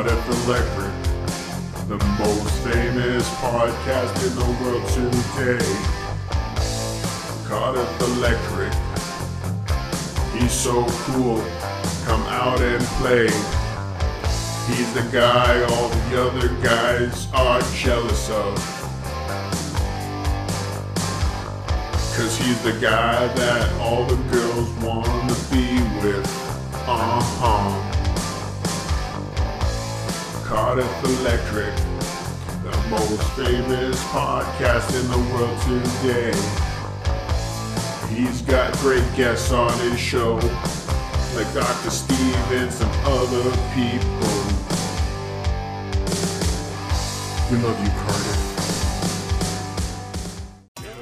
Cardiff Electric, the most famous podcast in the world today. Cardiff Electric, he's so cool. Come out and play. He's the guy all the other guys are jealous of. Cause he's the guy that all the girls wanna be with. Uh-huh. Cardiff Electric, the most famous podcast in the world today. He's got great guests on his show, like Dr. Steve and some other people. We love you, Cardiff.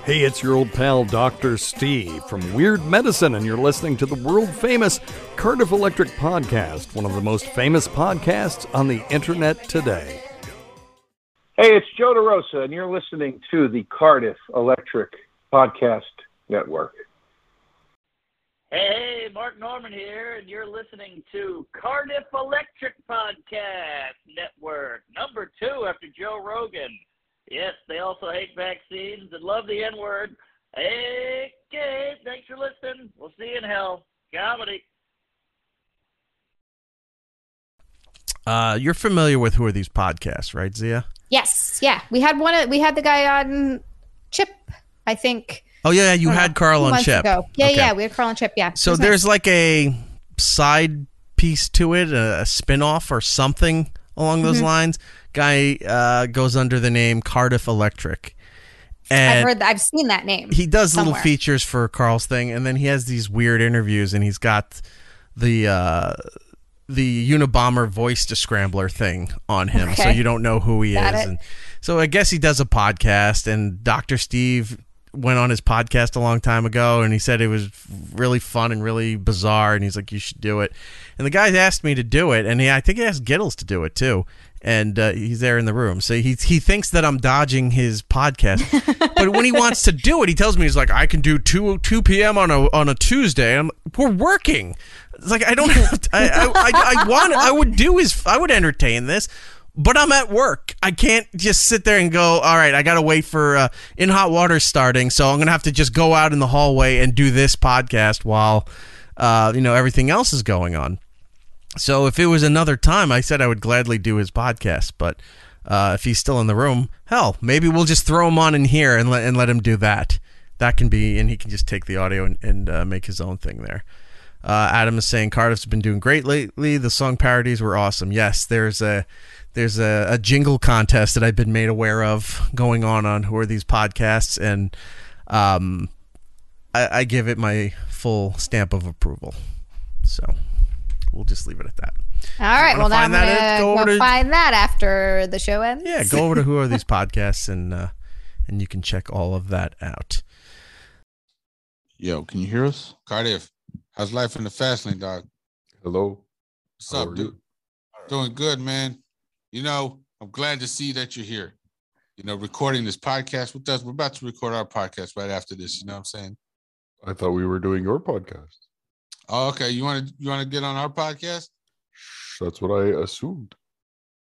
Hey, it's your old pal Dr. Steve from Weird Medicine, and you're listening to the world famous Cardiff Electric Podcast, one of the most famous podcasts on the internet today. Hey, it's Joe DeRosa, and you're listening to the Cardiff Electric Podcast Network. Hey, Mark Normand here, and you're listening to Cardiff Electric Podcast Network, number two after Joe Rogan. Yes, they also hate vaccines and love the N word. Hey, Gabe, thanks for listening. We'll see you in hell. Comedy. Uh, you're familiar with who are these podcasts, right, Zia? Yes, yeah. We had one. We had the guy on Chip, I think. Oh yeah, you had know, Carl on Chip. ago. Yeah, Okay. yeah. We had Carl on Chip. Yeah. So there's nice. like a side piece to it, a, a spin-off or something along those Mhm. lines. Guy uh, goes under the name Cardiff Electric. And I've heard. That, I've seen that name. he does little features for Carl's thing, and then he has these weird interviews, and he's got the uh, the Unabomber voice to scrambler thing on him, so you don't know who he Got is. And so I guess he does a podcast, and Doctor Steve went on his podcast a long time ago, and he said it was really fun and really bizarre, and he's like, "You should do it." And the guy asked me to do it, and he, I think he asked Gittles to do it too. And uh, he's there in the room, so he he thinks that I'm dodging his podcast. but when he wants to do it, he tells me he's like, "I can do two two p.m. on a on a Tuesday." I'm we're working. It's like I don't have. To, I, I I I want. I would do his. I would entertain this. But I'm at work. I can't just sit there and go. All right, I gotta wait for uh, in hot water starting, so I'm gonna have to just go out in the hallway and do this podcast while, uh, you know, everything else is going on. So if it was another time, I said I would gladly do his podcast. But uh, if he's still in the room, hell, maybe we'll just throw him on in here and let and let him do that. That can be, and he can just take the audio and, and uh, make his own thing there. Uh, Adam is saying Cardiff's been doing great lately. The song parodies were awesome. Yes, there's a there's a, a jingle contest that I've been made aware of going on on who are these podcasts, and um, I, I give it my full stamp of approval. So we'll just leave it at that. All right. wanna Well, now I'm find that gonna? Go go, over to- find that after the show ends. Yeah, go over to who are these podcasts and uh, and you can check all of that out. Yo, can you hear us? Cardiff, how's life in the fast lane, dog? Hello. What's How up, dude? you? Doing good, man. You know, I'm glad to see that you're here. You know, recording this podcast with us. We're about to record our podcast right after this. You know what I'm saying? I thought we were doing your podcast. Oh, okay. You want to you want to get on our podcast? That's what I assumed.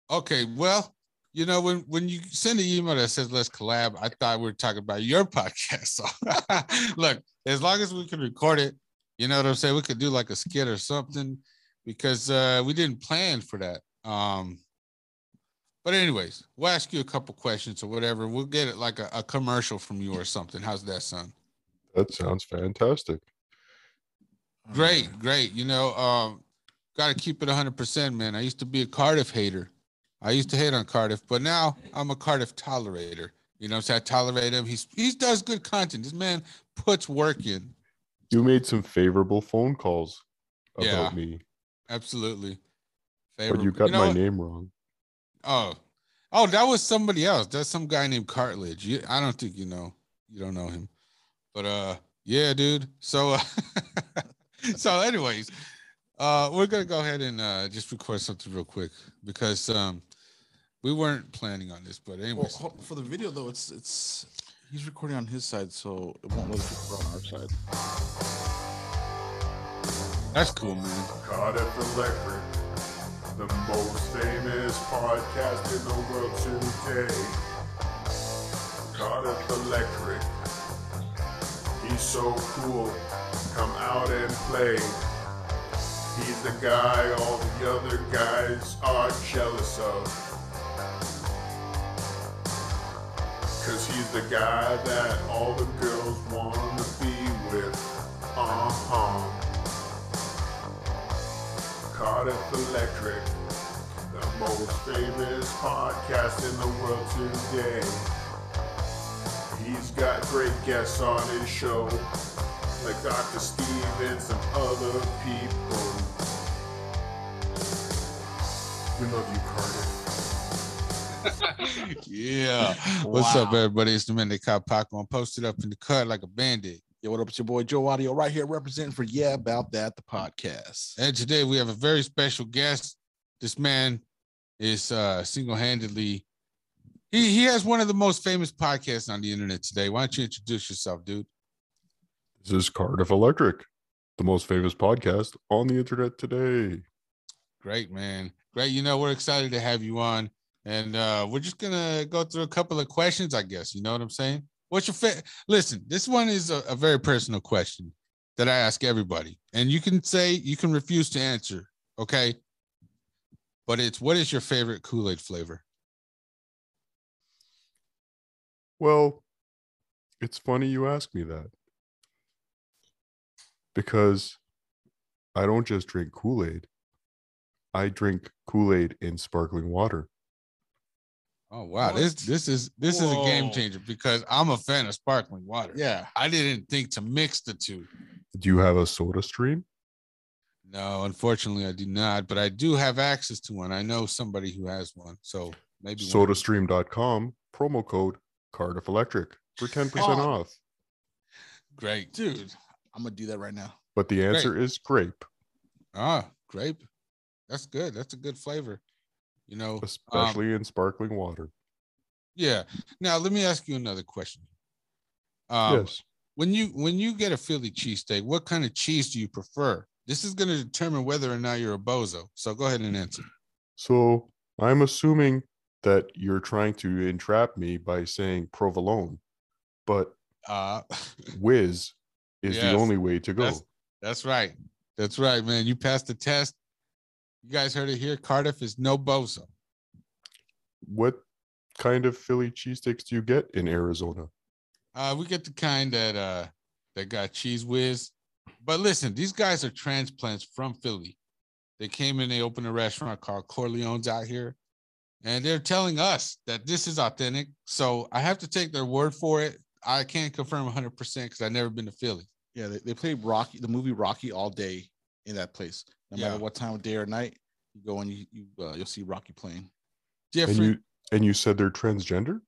Okay. Well, you know, when when you send an email that says let's collab, I thought we were talking about your podcast. So look, as long as we can record it, you know what I'm saying? We could do like a skit or something because uh we didn't plan for that. Um but anyways, we'll ask you a couple questions or whatever. We'll get it like a, a commercial from you or something. How's that sound? That sounds fantastic. Great, great. You know, um, got to keep it 100%, man. I used to be a Cardiff hater. I used to hate on Cardiff, but now I'm a Cardiff tolerator. You know, so I tolerate him. He's he does good content. This man puts work in. You made some favorable phone calls about Yeah. me, Absolutely. but you got know my what? name wrong. Oh, oh, that was somebody else. That's some guy named Cartilage. You, I don't think you know. You don't know him, but uh, yeah, dude. So, uh, so, anyways, uh, we're gonna go ahead and uh, just record something real quick because um, we weren't planning on this, but Well, anyways, ho- for the video though, it's it's he's recording on his side, so it won't let us record on our side. that's cool, man. Cardiff Electric, The most famous podcast in the world today. Cardiff Electric. He's so cool. Come out and play. He's the guy all the other guys are jealous of. Cause he's the guy that all the girls wanna be with. Uh-huh. Cardiff Electric, the most famous podcast in the world today. He's got great guests on his show, like Dr. Steve and some other people. We love you, Cardiff. yeah. What's up, everybody? It's the man they call Paco. I'm posted up in the cut like a bandit. Yo, what up? It's your boy Joe Audio right here representing for Yeah About That, the podcast. And today we have a very special guest. This man is uh single-handedly he he has one of the most famous podcasts on the internet today. Why don't you introduce yourself, dude? This is Cardiff Electric, the most famous podcast on the internet today. Great, man. Great. You know, we're excited to have you on. And uh, we're just gonna go through a couple of questions, I guess. You know what I'm saying? What's your fa- listen? This one is a, a very personal question that I ask everybody, and you can say you can refuse to answer, okay? But it's what is your favorite Kool Aid flavor? Well, it's funny you ask me that because I don't just drink Kool Aid, I drink Kool Aid in sparkling water. Oh wow, What? this this is this is a game changer because I'm a fan of sparkling water. Yeah. I didn't think to mix the two. Do you have a SodaStream? No, unfortunately, I do not. But I do have access to one. I know somebody who has one, so maybe SodaStream.com, promo code Cardiff Electric for 10% Oh. off. Great, Dude, I'm gonna do that right now. But the answer is grape, Ah, grape. That's good. That's a good flavor. You know, um, especially in sparkling water. yeah. Now let me ask you another question. Um, yes. When you when you get a Philly cheesesteak, what kind of cheese do you prefer? This is going to determine whether or not you're a bozo. So go ahead and answer. So I'm assuming that you're trying to entrap me by saying provolone, but Uh, whiz is Yes, the only way to go. that's- that's right. That's right, man. You passed the test. You guys heard it here. Cardiff is no bozo. What kind of Philly cheesesteaks do you get in Arizona? Uh, we get the kind that uh that got Cheez Whiz. But listen, these guys are transplants from Philly. They came in, they opened a restaurant called Corleone's out here, and they're telling us that this is authentic. So I have to take their word for it. I can't confirm 100% because I've never been to Philly. Yeah, they, they play Rocky, the movie Rocky all day in that place. No Yeah. matter what time of day or night, you go and you, you uh, you'll see Rocky playing. And Different you and you said they're transgender?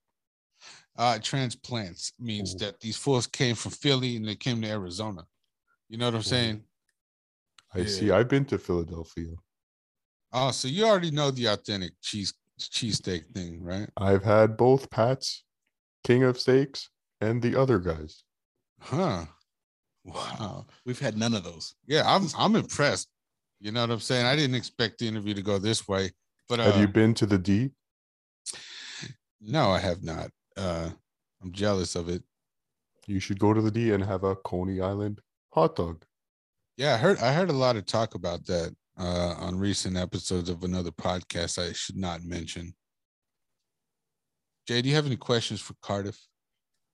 uh, transplants means Ooh. that these fools came from Philly and they came to Arizona. You know what I'm saying? I see. I've been to Philadelphia. Oh, so you already know the authentic cheese cheesesteak thing, right? I've had both Pat's, King of Steaks, and the other guys. Huh. Wow. We've had none of those. Yeah, I'm I'm impressed. You know what I'm saying? I didn't expect the interview to go this way, but uh, Have you been to the D? no, I have not. Uh, I'm jealous of it. You should go to the D and have a Coney Island hot dog. Yeah, I heard I heard a lot of talk about that uh, on recent episodes of another podcast. I should not mention. Jay, do you have any questions for Cardiff?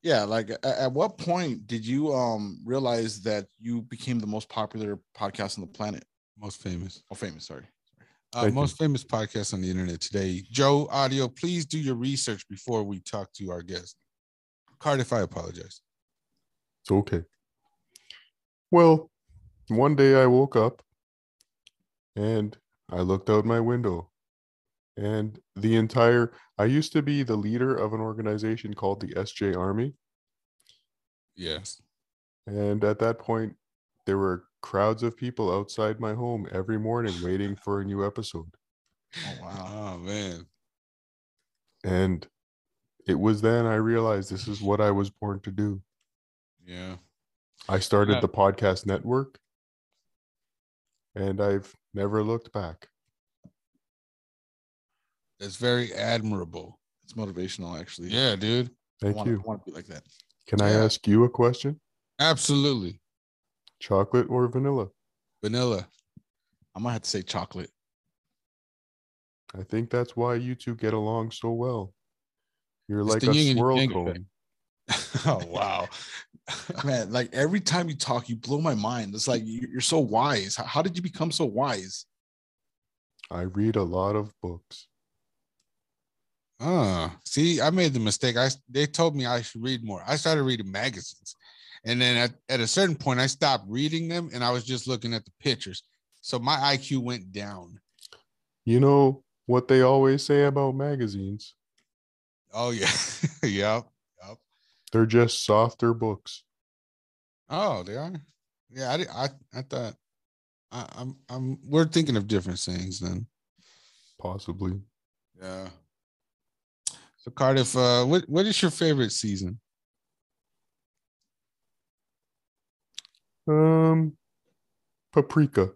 Yeah, like at, at what point did you um realize that you became the most popular podcast on the planet? Most famous. Oh, famous. Sorry. Uh, Thank you. most famous podcast on the internet today. Joe Audio, please do your research before we talk to our guest. Cardiff, I apologize. It's okay. Well, one day I woke up and I looked out my window and the entire I used to be the leader of an organization called the SJ Army Yes. and at that point there were crowds of people outside my home every morning waiting for a new episode Oh wow. Oh man. and it was then I realized this is what I was born to do. Yeah. I started Yeah. the podcast network and I've never looked back. That's very admirable. It's motivational, actually. Yeah, dude. I Thank want, you. I want to be like that. Can I ask you a question? Absolutely. Chocolate or vanilla? Vanilla. I might have to say chocolate. I think that's why you two get along so well. You're It's like a swirl cone. oh wow, man! Like every time you talk, you blow my mind. It's like you- you're so wise. How, how did you become so wise? I read a lot of books. Ah, see, I made the mistake. I they told me I should read more. I started reading magazines, and then at, at a certain point, I stopped reading them, and I was just looking at the pictures. So my IQ went down. You know what they always say about magazines? Oh yeah, yep, yep. They're just softer books. Oh, they are. Yeah, I I I thought I, I'm I'm we're thinking of different things then. Possibly. Yeah. So Cardiff, uh, what what is your favorite season? Um, paprika.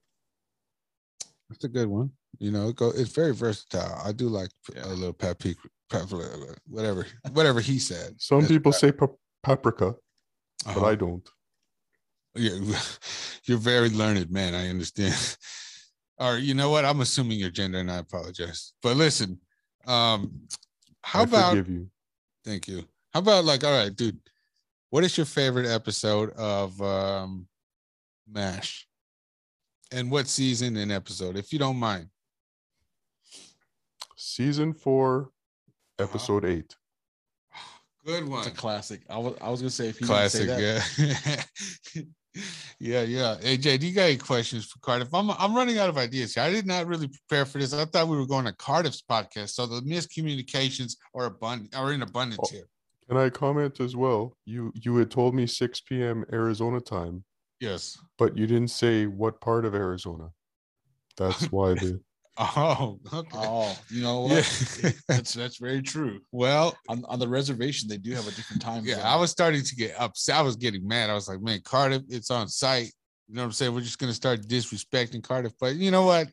That's a good one. You know, it go, it's very versatile. I do like a little paprika, paprika, whatever, whatever he said. Some That's people say pa- paprika, but Uh-huh. I don't. Yeah, you're very learned, man. I understand. Or you know what? I'm assuming your gender, and I apologize. But listen, um, how I about? forgive you. Thank you. How about like, all right, dude. What is your favorite episode of um, M*A*S*H? And what season and episode, if you don't mind? Season four, Uh-huh. episode eight. Good one. It's one. a classic. I was I was gonna say if you didn't say Classic, that, yeah. yeah, yeah. Hey Jay, do you got any questions for Cardiff? I'm I'm running out of ideas here. I did not really prepare for this. I thought we were going to Cardiff's podcast. So the miscommunications are abundant are in abundance Oh. here. Can I comment as well? You you had told me 6 p.m. Arizona time, Yes. but you didn't say what part of Arizona. That's why the Oh, okay. oh, you know Yeah. what? that's that's very true. Well, On on the reservation, they do have a different time. yeah, zone. I was starting to get upset. I was getting mad. I was like, man, Cardiff, it's on site. You know what I'm saying? We're just gonna start disrespecting Cardiff. But you know what?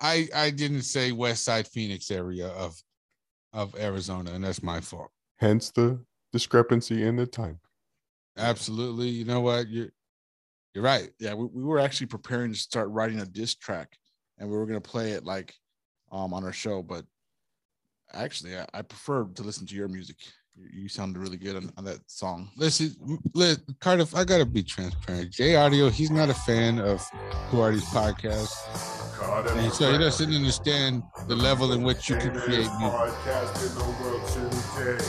I I didn't say West Side Phoenix area of of Arizona, and that's my fault. hence the discrepancy in the time. Absolutely. You know what? You're you're right. yeah, we, we were actually preparing to start writing a diss track, and we were gonna play it like um on our show. But actually, I, I prefer to listen to your music. You, you sounded really good on, on that song. Listen, let, Cardiff, I gotta be transparent. Jay Audio, he's not a fan of Who Are These Podcasts. Cardiff And so he doesn't understand the level in which you can create music. podcast in the world today.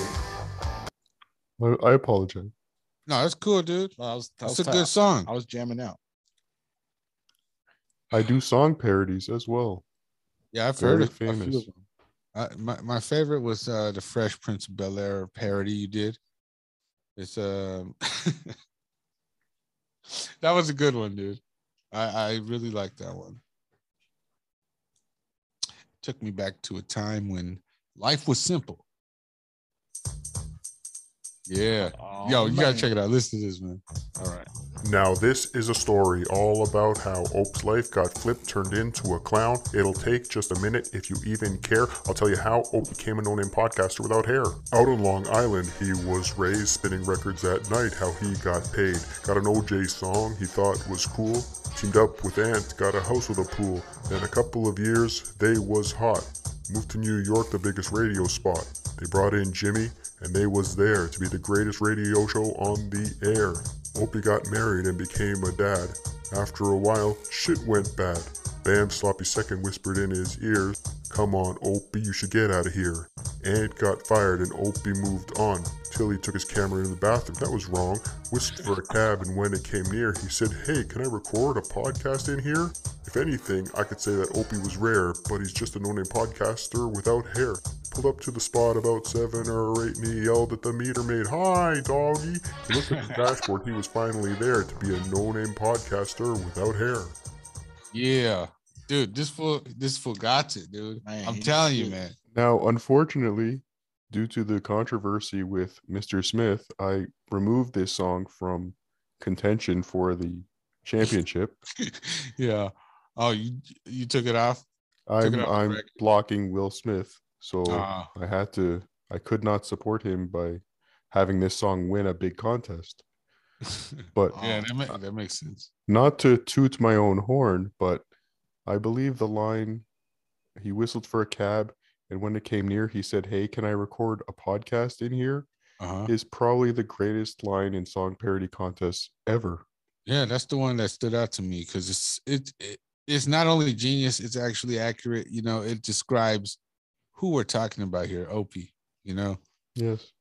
I, I apologize. No, that's cool, dude. Well, that was, that That's was a tight. good song. I was jamming out. I do song parodies as well. Yeah, I've heard Very it. a few of famous. them. Uh, my my favorite was uh, the Fresh Prince of Bel Air parody you did. It's um, that was a good one, dude. I I really liked that one. Took me back to a time when life was simple. Yeah, oh, yo, you gotta check it out. Listen to this, man. All right. Now, this is a story all about how Oak's life got flipped, turned into a clown. It'll take just a minute if you even care. I'll tell you how Oak became a no name podcaster without hair. Out on Long Island, he was raised spinning records at night, how he got paid. Got an OJ song he thought was cool. Teamed up with Ant, got a house with a pool. Then a couple of years, they was hot. Moved to New York, the biggest radio spot. They brought in Jimmy, and they was there to be the greatest radio show on the air. Opie got married and became a dad. After a while, shit went bad. Bam Sloppy Second whispered in his ear, Come on, Opie, you should get out of here. Ant got fired and Opie moved on. Tilly took his camera in the bathroom. That was wrong. Whisked for a cab, and when it came near, he said, Hey, can I record a podcast in here? If anything, I could say that Opie was rare, but he's just a no name podcaster without hair. Pulled up to the spot about seven or eight, and he yelled at the meter maid, Hi, doggy. He looked at the dashboard. He was finally there to be a no name podcaster without hair. Yeah, dude, this fool, this fool got it, dude. Man, I'm telling you, man. Now, unfortunately, due to the controversy with Mr. Smith, I removed this song from contention for the championship. yeah. Oh, you you took it off? I'm off I'm blocking Will Smith, so Ah. I had to. I could not support him by having this song win a big contest. But yeah, that, ma- that makes sense. not to toot my own horn, but I believe the line he whistled for a cab, and when it came near, he said, "Hey, can I record a podcast in here?" Uh-huh. Is probably the greatest line in song parody contests ever. Yeah, that's the one that stood out to me because it's it, it it's not only genius, it's actually accurate. You know, it describes who we're talking about here, Opie. You know, Yes.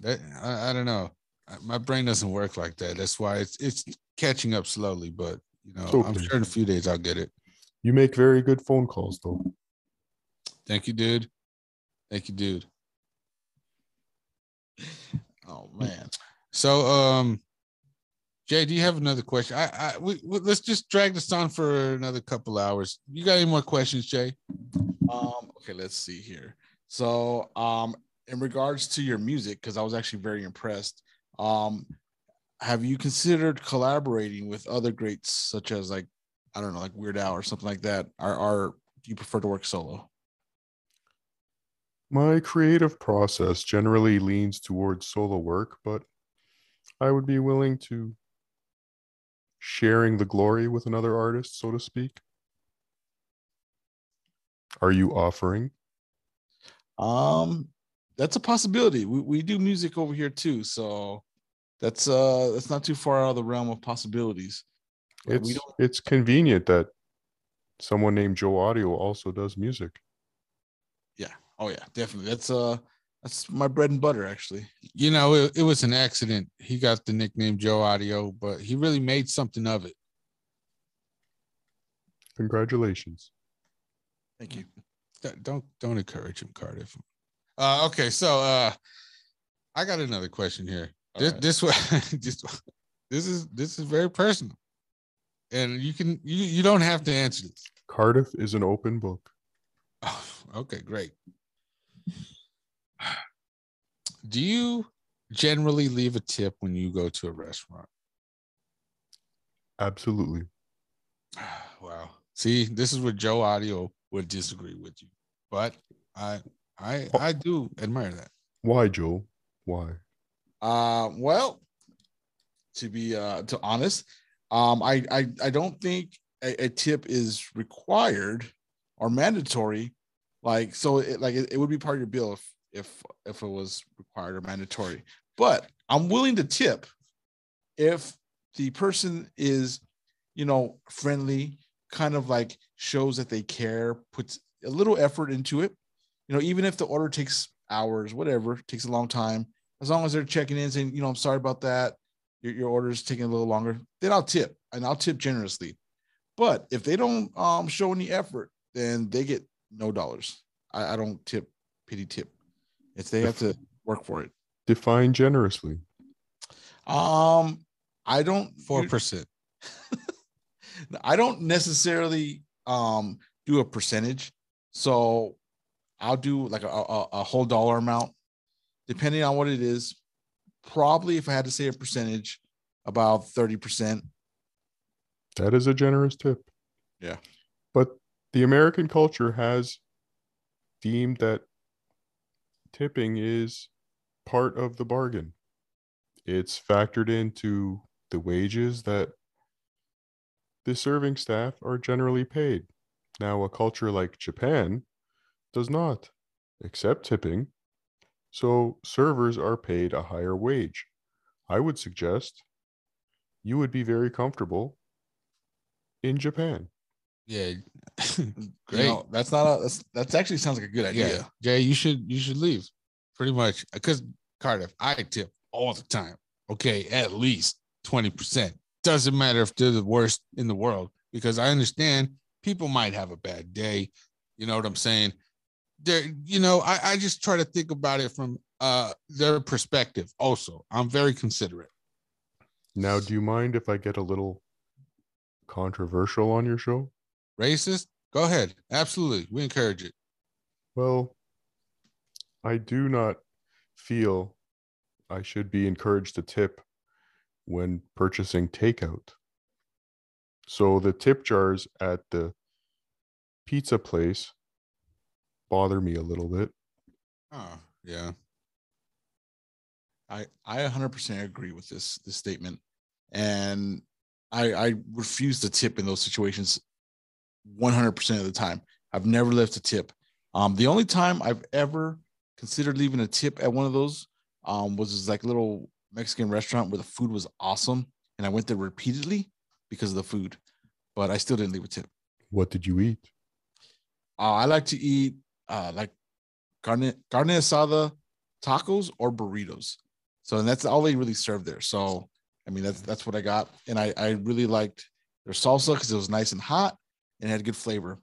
that I, I don't know. I- My brain doesn't work like that. That's why it's it's catching up slowly, but you know, I'm sure in a few days I'll get it. You make very good phone calls, though. Thank you, dude. Thank you, dude. Oh man. So, um, Jay, do you have another question? I, I, we, we- let's just drag this on for another couple hours. You got any more questions, Jay? Um, okay, let's see here. So, um, in regards to your music, because I was actually very impressed. Um, have you considered collaborating with other greats such as like, I don't know, like Weird Al or something like that? Or, or do you prefer to work solo? My creative process generally leans towards solo work, but I would be willing to sharing the glory with another artist, so to speak. Are you offering? Um, that's a possibility. We, we do music over here too, so that's uh that's not too far out of the realm of possibilities. But It's it's convenient that someone named Joe Audio also does music. yeah, oh yeah, definitely. That's uh that's my bread and butter actually. You know, it, it was an accident. He got the nickname Joe Audio, but he really made something of it. Congratulations. Thank you. Don't- Don't don't encourage him, Cardiff. Uh, okay, so uh, I got another question here. This right. this one, just this is this is very personal, and you can you you don't have to answer this. Cardiff is an open book. Oh, okay, great. Do you generally leave a tip when you go to a restaurant? Absolutely. Wow. See, this is where Joe Audio would disagree with you, but I I I do admire that. Why, Joe? Why? Uh, well, to be uh to honest, um, I I I don't think a, a tip is required or mandatory. Like so, it, like it, it would be part of your bill if if if it was required or mandatory. But I'm willing to tip if the person is, you know, friendly, kind of like shows that they care, puts a little effort into it. You know, even if the order takes hours, whatever, takes a long time, as long as they're checking in saying, you know, I'm sorry about that. Your, your order is taking a little longer, then I'll tip and I'll tip generously. But if they don't um, show any effort, then they get no dollars. I, I don't tip pity tip. If they have to work for it. Define generously. Um, I don't Four percent. I don't necessarily um do a percentage. So I'll do like a, a, a whole dollar amount, depending on what it is. Probably if I had to say a percentage, about 30%. That is a generous tip. Yeah. But the American culture has deemed that tipping is part of the bargain. It's factored into the wages that the serving staff are generally paid. Now, a culture like Japan does not accept tipping, so servers are paid a higher wage. I would suggest you would be very comfortable in Japan. Yeah. You Great. know, that's not a that's that's actually sounds like a good idea. Yeah, Jay, you should you should leave. Pretty much because Cardiff, I tip all the time. Okay, at least 20%. Doesn't matter if they're the worst in the world, because I understand people might have a bad day. You know what I'm saying? There, you know, I, I just try to think about it from uh their perspective. Also, I'm very considerate. Now, do you mind if I get a little controversial on your show? Racist? Go ahead. Absolutely. We encourage it. Well, I do not feel I should be encouraged to tip when purchasing takeout. So the tip jars at the pizza place bother me a little bit. Oh, yeah. I I 100% agree with this this statement, and I I refuse to tip in those situations 100% of the time. I've never left a tip. Um, the only time I've ever considered leaving a tip at one of those um was this like little Mexican restaurant where the food was awesome, and I went there repeatedly because of the food, but I still didn't leave a tip. What did you eat? Uh, I like to eat uh, like carne carne asada, tacos, or burritos. So and that's all they really serve there. So I mean that's that's what I got, and I I really liked their salsa because it was nice and hot and had good flavor.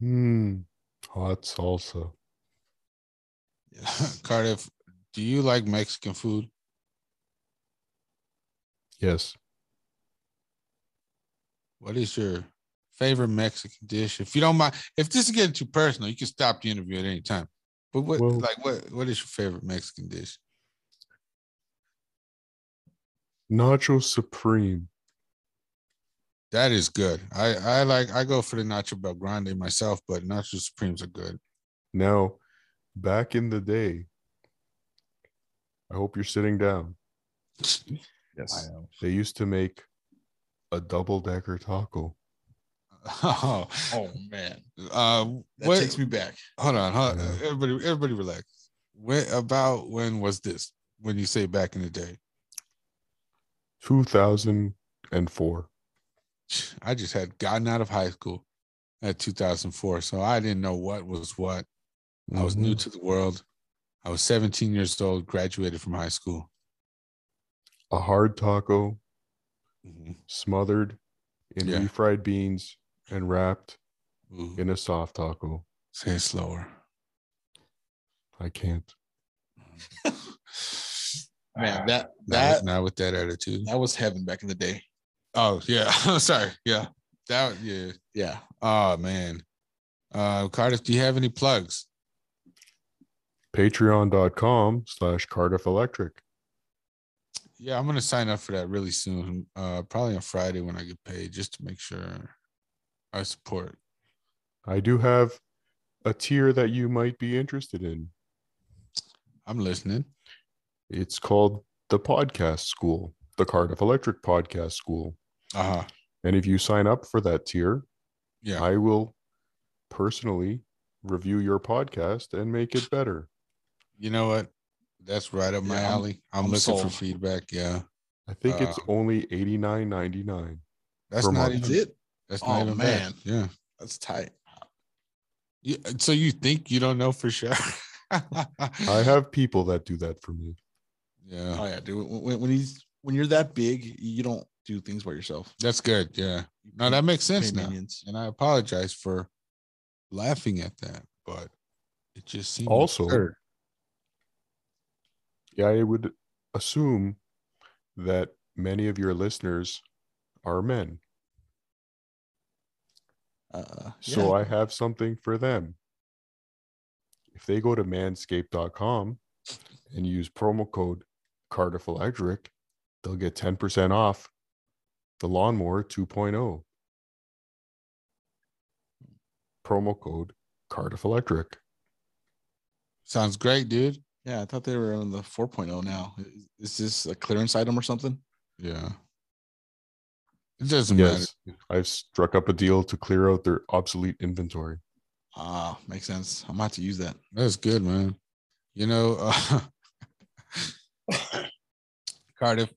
Hmm. Hot salsa. Cardiff, do you like Mexican food? Yes. What is your favorite Mexican dish? If you don't mind, if this is getting too personal, you can stop the interview at any time. But what, Well- like, what, what is your favorite Mexican dish? Nacho Supreme. That is good. I, I like, I go for the Nacho Bel Grande myself, but Nacho Supremes are good. Now, back in the day, I hope you're sitting down. Yes. They used to make a double decker taco. Oh, Oh man, uh, that what, takes me back. hold on, hold on. Everybody, everybody relax. When, about when was this? When you say back in the day? 2004. I just had gotten out of high school at 2004, so I didn't know what was what. I was new Mhm. to the world. I was 17 years old, graduated from high school. A hard taco Mhm. smothered in Yeah. refried beans and wrapped Ooh, in a soft taco. say it slower. I can't. Man, that Not, that not with that attitude. that was heaven back in the day. Oh yeah, sorry. Yeah, that yeah. Yeah. Oh man, uh, Cardiff, do you have any plugs? Patreon.com slash Cardiff Electric. Yeah, I'm gonna sign up for that really soon. Uh, probably on Friday when I get paid, just to make sure I support. I do have a tier that you might be interested in. I'm listening. It's called the Podcast School, the Cardiff Electric Podcast School. Uh huh. And if you sign up for that tier, Yeah. I will personally review your podcast and make it better. You know what? That's right up my Yeah, alley. I'm, I'm looking for feedback. Yeah, I think it's Uh, only eighty nine ninety nine. that's not month. It. That's Oh, not even man. bad. Yeah. That's tight. yeah. So you think you don't know for sure? I have people that do that for me. Yeah, Oh yeah, dude. When, when he's when you're that big, you don't do things by yourself. that's good. Yeah. You No, that makes pay sense now. minions. And I apologize for laughing at that, but it just seems Also, absurd. Yeah, I would assume that many of your listeners are men. Uh, So yeah. I have something for them. If they go to manscaped.com and use promo code Cardiff Electric, they'll get 10% off the lawnmower 2.0. Promo code Cardiff Electric. sounds great, dude. yeah, I thought they were on the 4.0 now. Is- Is this a clearance item or something? Yeah. It doesn't matter. Yes, I've struck up a deal to clear out their obsolete inventory. Ah, makes sense. I'm about to use that. That's good, man. You know, uh, Cardiff,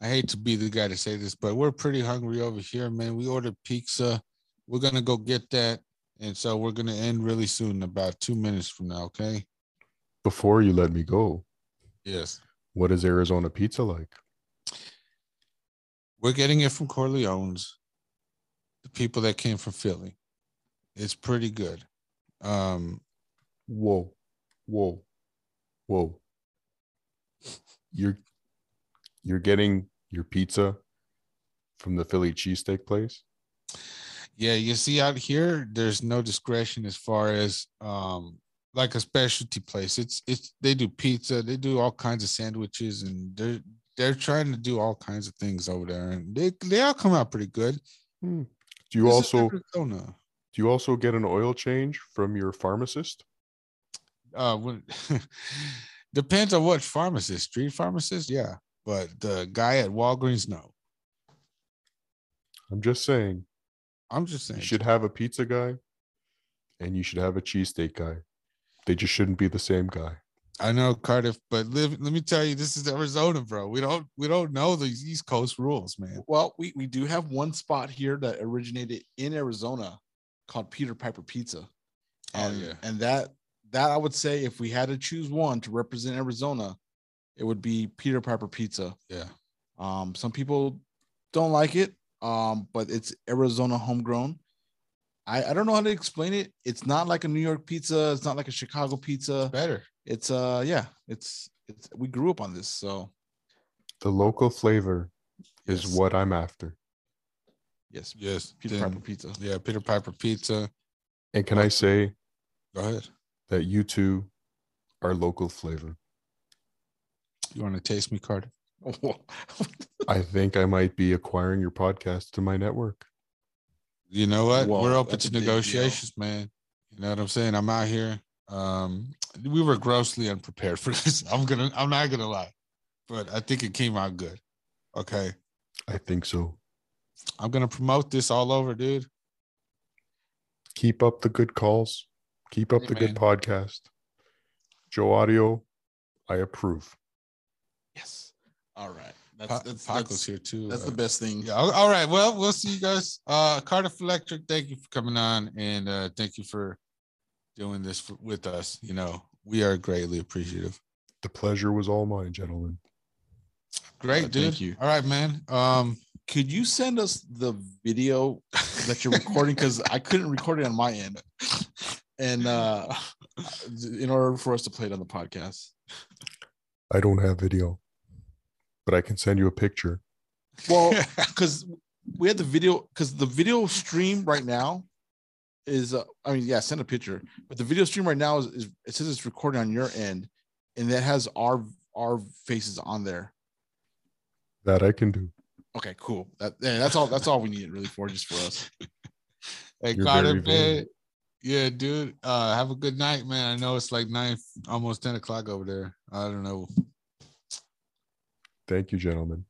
I hate to be the guy to say this, but we're pretty hungry over here, man. We ordered pizza. We're gonna go get that. And so we're gonna end really soon, about two minutes from now, okay? Before you let me go, Yes. what is Arizona pizza like? We're getting it from Corleone's, the people that came from Philly. It's pretty good. Um, Whoa, whoa, whoa. You're you're getting your pizza from the Philly cheesesteak place? Yeah, you see out here, there's no discretion as far as um like a specialty place. It's it's they do pizza, they do all kinds of sandwiches, and they're they're trying to do all kinds of things over there, and they they all come out pretty good. Do you This also Arizona. Do you also get an oil change from your pharmacist? Uh, when, depends on what pharmacist. Street pharmacist, yeah, but the guy at Walgreens, no. I'm just saying. I'm just saying. You should have a pizza guy and you should have a cheesesteak guy. They just shouldn't be the same guy. I know Cardiff, but live, let me tell you, this is Arizona, bro. We don't we don't know these East Coast rules, man. Well, we, we do have one spot here that originated in Arizona called Peter Piper Pizza. And yeah. and that that I would say if we had to choose one to represent Arizona, it would be Peter Piper Pizza. Yeah. Um, some people don't like it, um, but it's Arizona homegrown. I, I don't know how to explain it. It's not like a New York pizza. It's not like a Chicago pizza. Better. It's uh yeah. It's it's we grew up on this. So The local flavor is what I'm after. yes, Yes. Peter then- Piper Pizza. Yeah, Peter Piper Pizza. And can I say Go ahead. that you two are local flavor? You want to taste me, Cardiff? I think I might be acquiring your podcast to my network. You know what? Whoa, We're open to a deal. negotiations, man. You know what I'm saying? I'm out here. Um, we were grossly unprepared for this. I'm gonna I'm not gonna lie. But I think it came out good. Okay. I think so. I'm gonna promote this all over, dude. Keep up the good calls. Keep up Hey, the good podcast. Joe Audio, I approve. yes. All right. Pa- That's that's, Paco's that's, here too. that's uh, the best thing. Yeah. All right. Well, we'll see you guys. Uh, Cardiff Electric, thank you for coming on, and uh, thank you for doing this for, with us. You know, we are greatly appreciative. The pleasure was all mine, gentlemen. Great, Uh, dude. thank you. All right, man. Um, Could you send us the video that you're recording? Because I couldn't record it on my end. And uh in order for us to play it on the podcast. I don't have video, but I can send you a picture. Well, because we had the video because the video stream right now is uh, I mean, yeah, send a picture, but the video stream right now is, is it says it's recording on your end, and that has our our faces on there. That I can do. Okay, cool. That yeah, that's all that's all we need really for, just for us. Hey, You're Carter, man. Yeah, dude. Uh, have a good night, man. I know it's like nine, almost 10 o'clock over there. I don't know. Thank you, gentlemen.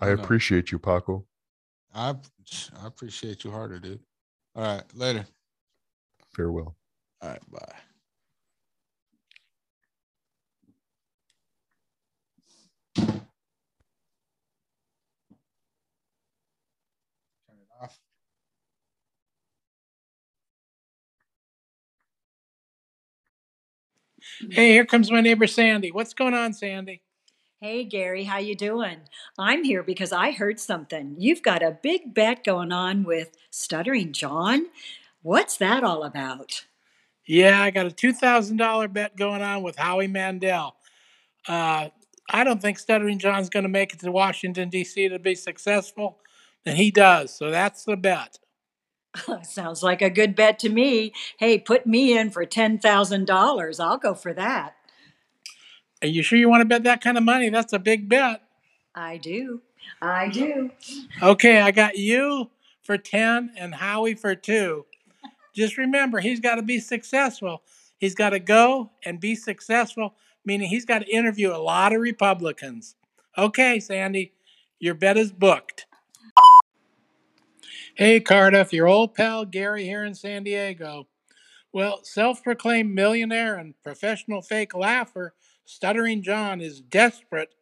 I Oh, appreciate you, Paco. I I appreciate you harder, dude. All right, later. Farewell. All right, bye. Turn it off. Hey, here comes my neighbor Sandy. What's going on, Sandy? Hey Gary, how you doing? I'm here because I heard something. You've got a big bet going on with Stuttering John. What's that all about? Yeah, I got a two thousand dollar bet going on with Howie Mandel. Uh, I don't think Stuttering John's going to make it to Washington D.C. to be successful, and he does. So that's the bet. Sounds like a good bet to me. Hey, put me in for $10,000. I'll go for that. Are you sure you want to bet that kind of money? That's a big bet. I do. I do. Okay, I got you for ten and Howie for two. Just remember, he's got to be successful. He's got to go and be successful, meaning he's got to interview a lot of Republicans. Okay, Sandy, your bet is booked. Hey, Cardiff, your old pal Gary here in San Diego. Well, self proclaimed millionaire and professional fake laugher, Stuttering John, is desperate.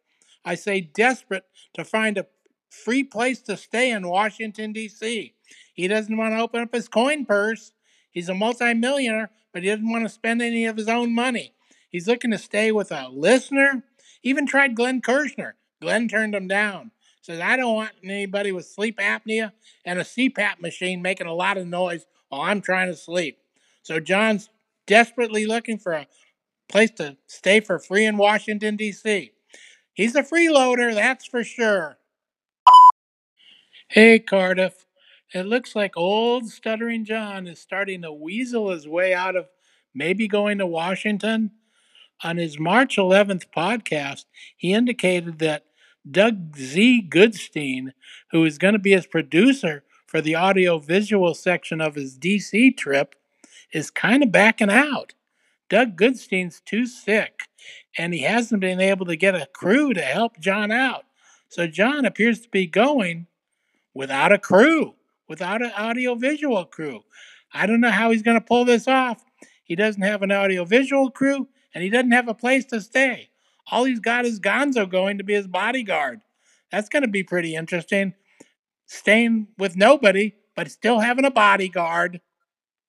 I say desperate to find a free place to stay in Washington, D.C. He doesn't want to open up his coin purse. He's a multimillionaire, but he doesn't want to spend any of his own money. He's looking to stay with a listener. Even tried Glenn Kirshner. Glenn turned him down. Says, I don't want anybody with sleep apnea and a CPAP machine making a lot of noise while I'm trying to sleep. So John's desperately looking for a place to stay for free in Washington, D.C. He's a freeloader, that's for sure. Hey, Cardiff. It looks like old Stuttering John is starting to weasel his way out of maybe going to Washington. On his March 11th podcast, he indicated that Doug Z. Goodstein, who is going to be his producer for the audio visual section of his DC trip is kind of backing out. Doug Goodstein's too sick, and he hasn't been able to get a crew to help John out. So John appears to be going without a crew, without an audio visual crew. I don't know how he's going to pull this off. He doesn't have an audio visual crew, and he doesn't have a place to stay. All he's got is Gonzo going to be his bodyguard. That's going to be pretty interesting. Staying with nobody, but still having a bodyguard.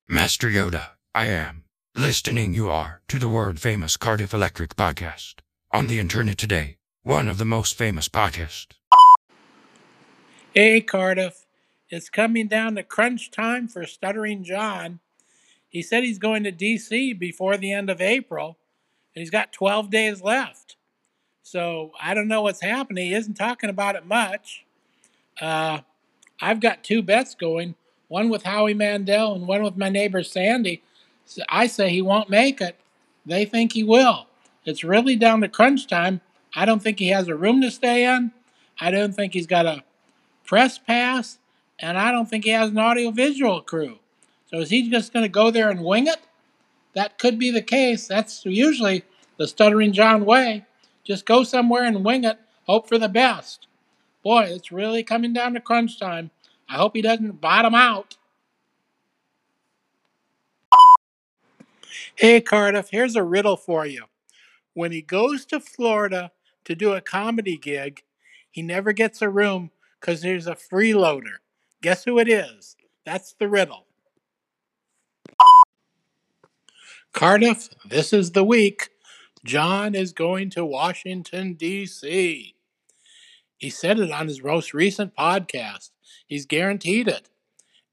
Master Yoda, I am. Listening you are to the world famous Cardiff Electric podcast. On the internet today, one of the most famous podcasts. Hey, Cardiff. It's coming down to crunch time for Stuttering John. He said he's going to D.C. before the end of April, and he's got 12 days left. So I don't know what's happening. He isn't talking about it much. Uh, I've got two bets going one with Howie Mandel and one with my neighbor Sandy. So I say he won't make it. They think he will. It's really down to crunch time. I don't think he has a room to stay in. I don't think he's got a press pass. And I don't think he has an audiovisual crew. So is he just going to go there and wing it? That could be the case. That's usually the Stuttering John way. Just go somewhere and wing it, hope for the best. Boy, it's really coming down to crunch time. I hope he doesn't bottom out. Hey, Cardiff, here's a riddle for you. When he goes to Florida to do a comedy gig, he never gets a room because there's a freeloader. Guess who it is? That's the riddle. Cardiff, this is the week. John is going to Washington, D.C. He said it on his most recent podcast. He's guaranteed it.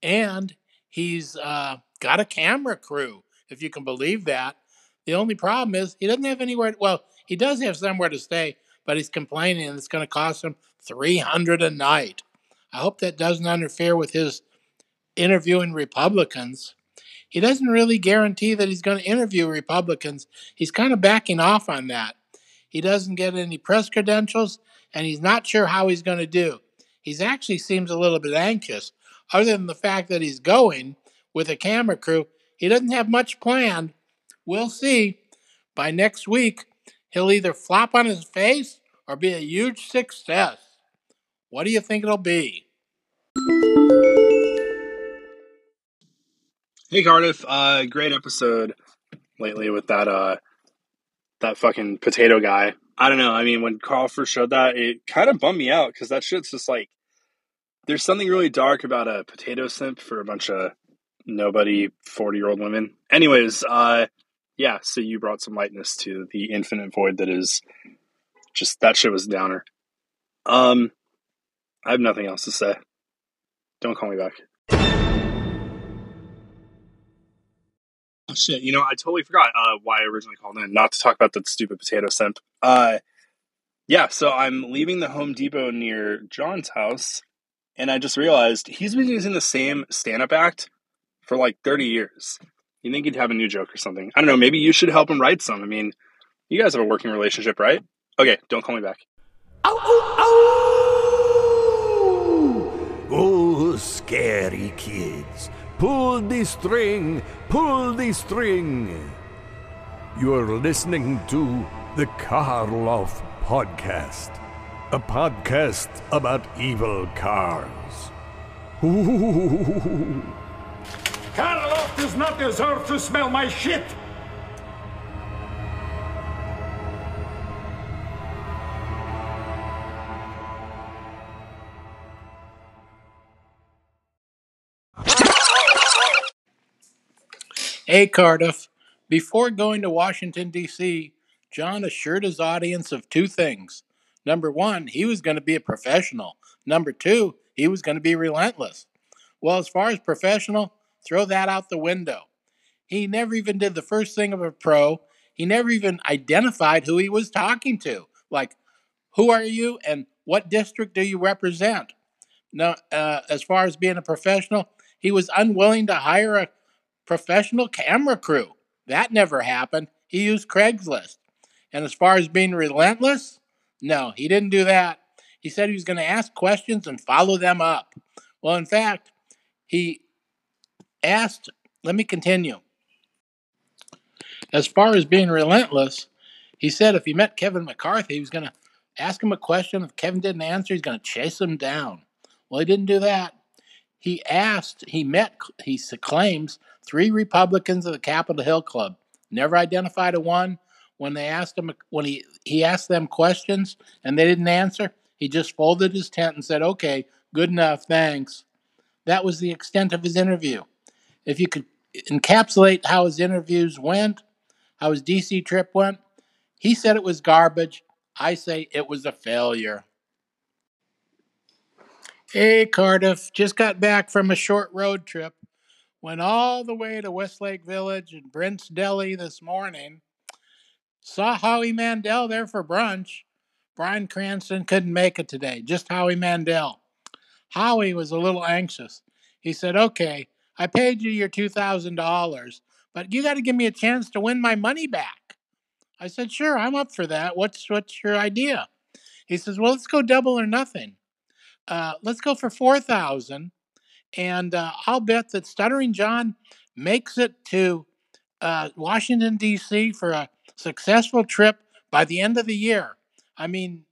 And he's uh, got a camera crew, if you can believe that. The only problem is he doesn't have anywhere. Well, he does have somewhere to stay, but he's complaining it's going to cost him 300 a night. I hope that doesn't interfere with his interviewing Republicans. He doesn't really guarantee that he's going to interview Republicans. He's kind of backing off on that. He doesn't get any press credentials, and he's not sure how he's going to do. He actually seems a little bit anxious. Other than the fact that he's going with a camera crew, he doesn't have much planned. We'll see. By next week, he'll either flop on his face or be a huge success. What do you think it'll be? Hey Cardiff, uh, great episode lately with that uh, that fucking potato guy. I don't know. I mean, when Carl first showed that, it kind of bummed me out because that shit's just like there's something really dark about a potato simp for a bunch of nobody 40 year old women. Anyways, uh, yeah. So you brought some lightness to the infinite void that is just that shit was downer. Um, I have nothing else to say. Don't call me back. Oh, shit, you know, I totally forgot uh, why I originally called in. Not to talk about that stupid potato simp. Uh, yeah, so I'm leaving the Home Depot near John's house, and I just realized he's been using the same stand-up act for like 30 years. You think he'd have a new joke or something? I don't know. Maybe you should help him write some. I mean, you guys have a working relationship, right? Okay, don't call me back. Scary kids. Pull the string, pull the string. You're listening to the Karloff Podcast, a podcast about evil cars. Ooh. Karloff does not deserve to smell my shit! Hey, Cardiff. Before going to Washington, D.C., John assured his audience of two things. Number one, he was going to be a professional. Number two, he was going to be relentless. Well, as far as professional, throw that out the window. He never even did the first thing of a pro. He never even identified who he was talking to. Like, who are you and what district do you represent? Now, uh, as far as being a professional, he was unwilling to hire a professional camera crew. That never happened. He used Craigslist. And as far as being relentless, no, he didn't do that. He said he was going to ask questions and follow them up. Well, in fact, he asked, let me continue. As far as being relentless, he said if he met Kevin McCarthy, he was going to ask him a question. If Kevin didn't answer, he's going to chase him down. Well, he didn't do that. He asked, he met, he claims, three Republicans of the Capitol Hill Club. Never identified a one. When they asked him, when he, he asked them questions and they didn't answer, he just folded his tent and said, okay, good enough, thanks. That was the extent of his interview. If you could encapsulate how his interviews went, how his DC trip went, he said it was garbage. I say it was a failure. Hey, Cardiff, just got back from a short road trip. Went all the way to Westlake Village and Brent's Deli this morning. Saw Howie Mandel there for brunch. Bryan Cranston couldn't make it today, just Howie Mandel. Howie was a little anxious. He said, Okay, I paid you your $2,000, but you got to give me a chance to win my money back. I said, Sure, I'm up for that. What's, what's your idea? He says, Well, let's go double or nothing. Uh, let's go for 4000 and uh, I'll bet that Stuttering John makes it to uh, Washington, D.C. for a successful trip by the end of the year. I mean,